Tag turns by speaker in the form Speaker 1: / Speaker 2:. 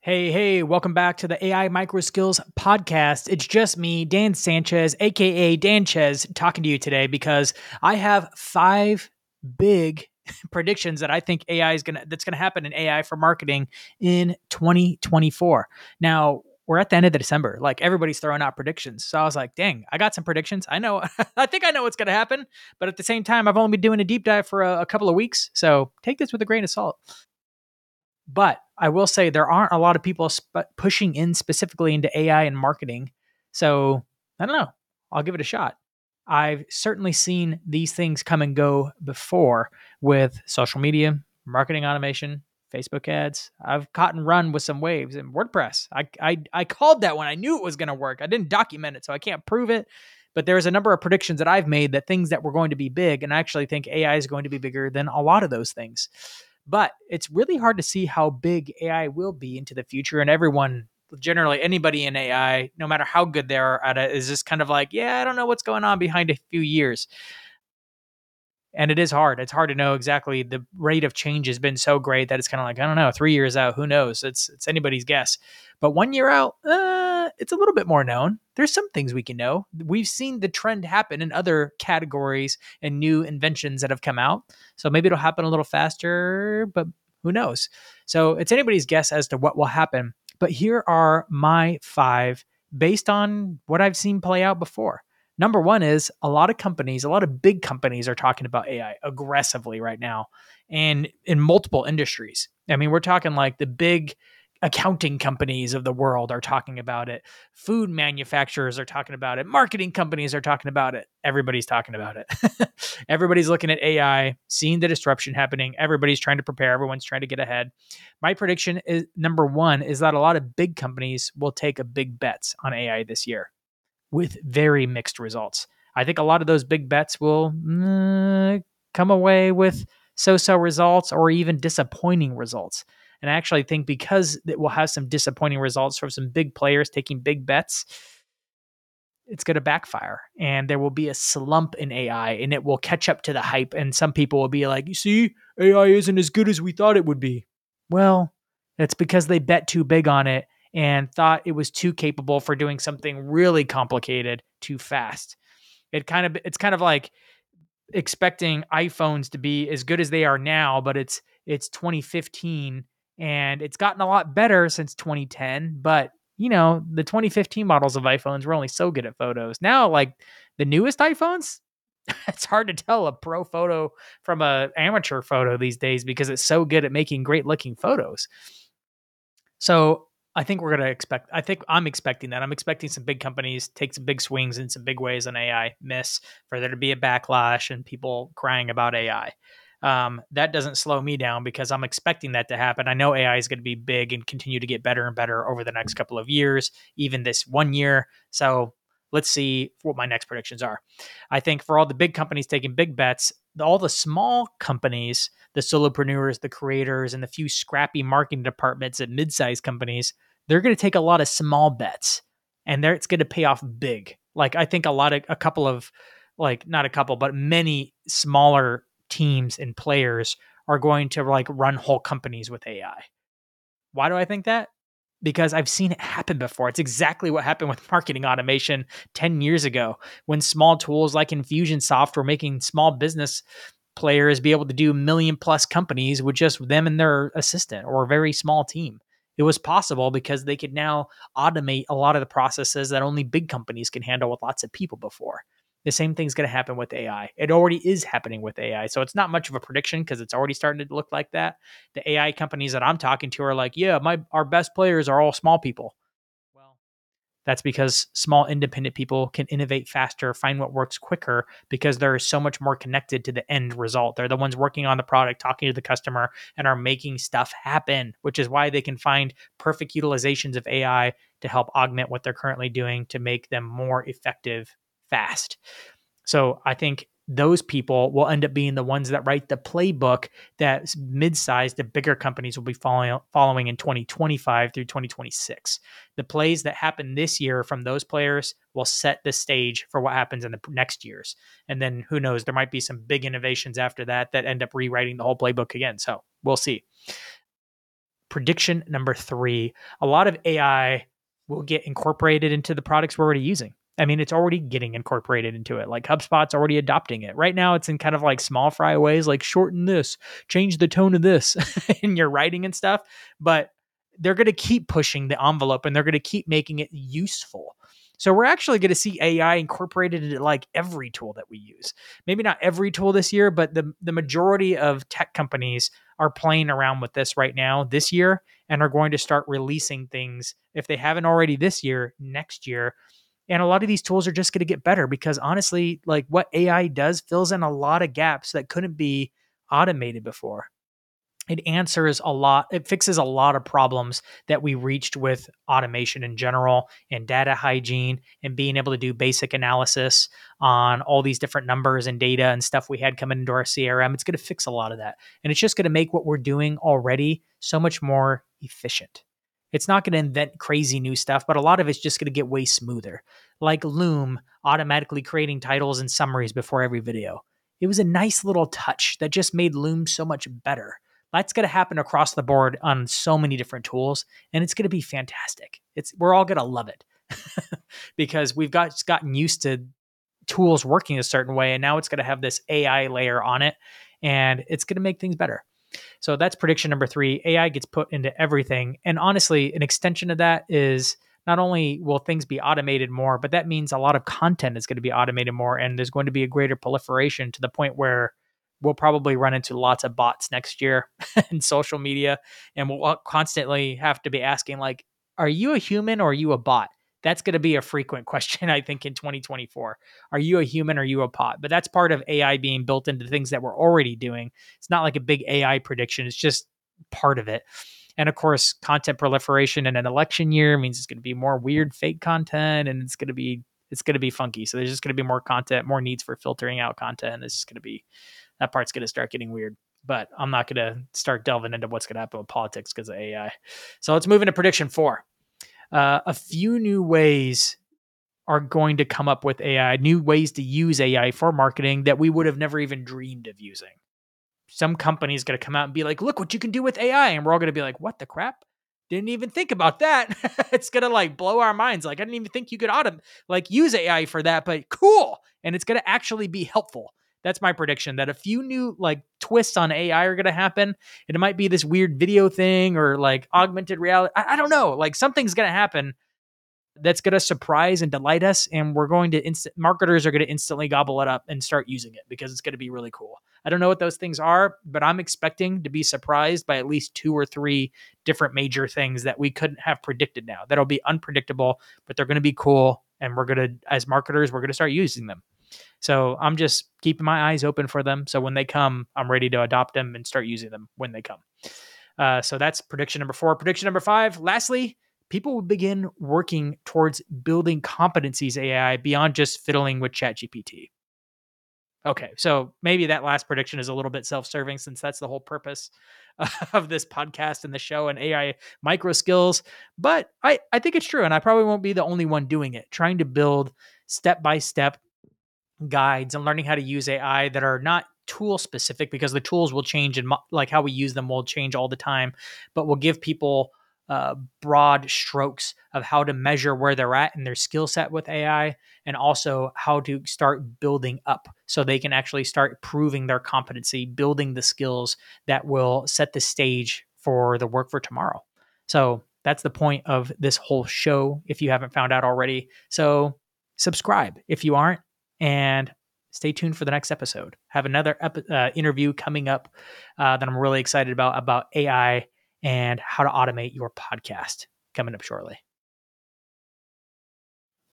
Speaker 1: Hey, hey, welcome back to the AI Micro Skills podcast. It's just me, Dan Sanchez, aka Danchez, talking to you today because I have five big predictions that I think AI is gonna that's gonna happen in AI for marketing in 2024. Now, we're at the end of the December. Like everybody's throwing out predictions. So I was like, dang, I got some predictions. I know, I think I know what's going to happen. But at the same time, I've only been doing a deep dive for a, a couple of weeks. So take this with a grain of salt. But I will say there aren't a lot of people sp- pushing in specifically into AI and marketing. So I don't know. I'll give it a shot. I've certainly seen these things come and go before with social media, marketing automation, Facebook ads. I've caught and run with some waves in WordPress. I, I, I called that when I knew it was going to work. I didn't document it, so I can't prove it. But there's a number of predictions that I've made that things that were going to be big, and I actually think AI is going to be bigger than a lot of those things. But it's really hard to see how big AI will be into the future. And everyone, generally anybody in AI, no matter how good they are at it, is just kind of like, yeah, I don't know what's going on behind a few years. And it is hard. It's hard to know exactly. The rate of change has been so great that it's kind of like, I don't know, three years out, who knows? It's it's anybody's guess. But one year out, uh, it's a little bit more known. There's some things we can know. We've seen the trend happen in other categories and new inventions that have come out. So maybe it'll happen a little faster, but who knows? So it's anybody's guess as to what will happen. But here are my five based on what I've seen play out before. Number one is a lot of companies, a lot of big companies are talking about AI aggressively right now and in multiple industries. I mean, we're talking like the big accounting companies of the world are talking about it. Food manufacturers are talking about it. Marketing companies are talking about it. Everybody's talking about it. Everybody's looking at AI, seeing the disruption happening. Everybody's trying to prepare. Everyone's trying to get ahead. My prediction is number one is that a lot of big companies will take a big bets on AI this year with very mixed results. I think a lot of those big bets will uh, come away with so so results or even disappointing results. And I actually think because it will have some disappointing results from some big players taking big bets, it's going to backfire and there will be a slump in AI and it will catch up to the hype. And some people will be like, you see, AI isn't as good as we thought it would be. Well, it's because they bet too big on it and thought it was too capable for doing something really complicated too fast. It kind of it's kind of like expecting iPhones to be as good as they are now, but it's it's 2015 and it's gotten a lot better since 2010, but you know, the 2015 models of iPhones were only so good at photos. Now like the newest iPhones, it's hard to tell a pro photo from a amateur photo these days because it's so good at making great looking photos. So I think we're going to expect, I think I'm expecting that. I'm expecting some big companies take some big swings in some big ways on AI, miss, for there to be a backlash and people crying about AI. Um, that doesn't slow me down because I'm expecting that to happen. I know AI is going to be big and continue to get better and better over the next couple of years, even this one year. So let's see what my next predictions are. I think for all the big companies taking big bets, all the small companies, the solopreneurs, the creators, and the few scrappy marketing departments at mid-sized companies they're going to take a lot of small bets and it's going to pay off big. Like I think a lot of a couple of like not a couple but many smaller teams and players are going to like run whole companies with AI. Why do I think that? Because I've seen it happen before. It's exactly what happened with marketing automation 10 years ago when small tools like Infusionsoft were making small business players be able to do million plus companies with just them and their assistant or a very small team it was possible because they could now automate a lot of the processes that only big companies can handle with lots of people before. The same thing's going to happen with AI. It already is happening with AI. So it's not much of a prediction because it's already starting to look like that. The AI companies that I'm talking to are like, yeah, my our best players are all small people. Well, that's because small independent people can innovate faster, find what works quicker because they're so much more connected to the end result. They're the ones working on the product, talking to the customer, and are making stuff happen, which is why they can find perfect utilizations of AI to help augment what they're currently doing to make them more effective fast. So I think those people will end up being the ones that write the playbook that mid-sized to bigger companies will be following following in 2025 through 2026. The plays that happen this year from those players will set the stage for what happens in the next years. And then who knows, there might be some big innovations after that that end up rewriting the whole playbook again. So, we'll see. prediction number three a lot of AI will get incorporated into the products we're already using. I mean, it's already getting incorporated into it. Like HubSpot's already adopting it. Right now, it's in kind of like small fry ways, like shorten this, change the tone of this in your writing and stuff. But they're going to keep pushing the envelope and they're going to keep making it useful. So we're actually going to see AI incorporated into like every tool that we use. Maybe not every tool this year, but the the majority of tech companies are playing around with this right now this year and are going to start releasing things if they haven't already this year, next year. And a lot of these tools are just going to get better because honestly, like what AI does fills in a lot of gaps that couldn't be automated before. It answers a lot it fixes a lot of problems that we reached with automation in general and data hygiene and being able to do basic analysis on all these different numbers and data and stuff we had coming into our crm it's going to fix a lot of that. And it's just going to make what we're doing already so much more efficient it's not going to invent crazy new stuff but a lot of it's just going to get way smoother like loom automatically creating titles and summaries before every video it was a nice little touch that just made loom so much better that's going to happen across the board on so many different tools, and it's going to be fantastic. It's we're all going to love it because we've got gotten used to tools working a certain way, and now it's going to have this AI layer on it, and it's going to make things better. So that's prediction number three. AI gets put into everything, and honestly, an extension of that is not only will things be automated more, but that means a lot of content is going to be automated more, and there's going to be a greater proliferation to the point where we'll probably run into lots of bots next year in social media and we'll constantly have to be asking like are you a human or are you a bot that's going to be a frequent question i think in 2024 are you a human or are you a bot but that's part of ai being built into things that we're already doing it's not like a big ai prediction it's just part of it and of course content proliferation in an election year means it's going to be more weird fake content and it's going to be it's going to be funky so there's just going to be more content more needs for filtering out content and this is going to be that part's going to start getting weird. But I'm not going to start delving into what's going to happen with politics because of AI. So let's move into prediction four. Uh, a few new ways are going to come up with AI, new ways to use AI for marketing that we would have never even dreamed of using. Some company is going to come out and be like, look what you can do with AI. And we're all going to be like, what the crap? Didn't even think about that. it's going to like blow our minds. Like, I didn't even think you could autom- like use AI for that, but cool. And it's going to actually be helpful. That's my prediction that a few new like twists on AI are going to happen. And it might be this weird video thing or like augmented reality. I, I don't know. Like something's going to happen that's going to surprise and delight us and we're going to instant marketers are going to instantly gobble it up and start using it because it's going to be really cool. I don't know what those things are, but I'm expecting to be surprised by at least two or three different major things that we couldn't have predicted now. That'll be unpredictable, but they're going to be cool and we're going to as marketers we're going to start using them. So I'm just keeping my eyes open for them. So when they come, I'm ready to adopt them and start using them when they come. Uh, so that's prediction number four. Prediction number five. Lastly, people will begin working towards building competencies AI beyond just fiddling with ChatGPT. Okay, so maybe that last prediction is a little bit self-serving since that's the whole purpose of this podcast and the show and AI micro skills. But I, I think it's true, and I probably won't be the only one doing it, trying to build step by step guides and learning how to use AI that are not tool specific because the tools will change and like how we use them will change all the time, but will give people uh, broad strokes of how to measure where they're at in their skill set with AI and also how to start building up so they can actually start proving their competency, building the skills that will set the stage for the work for tomorrow. So that's the point of this whole show if you haven't found out already. So subscribe if you aren't and stay tuned for the next episode. Have another ep- uh, interview coming up uh, that I'm really excited about about AI and how to automate your podcast coming up shortly.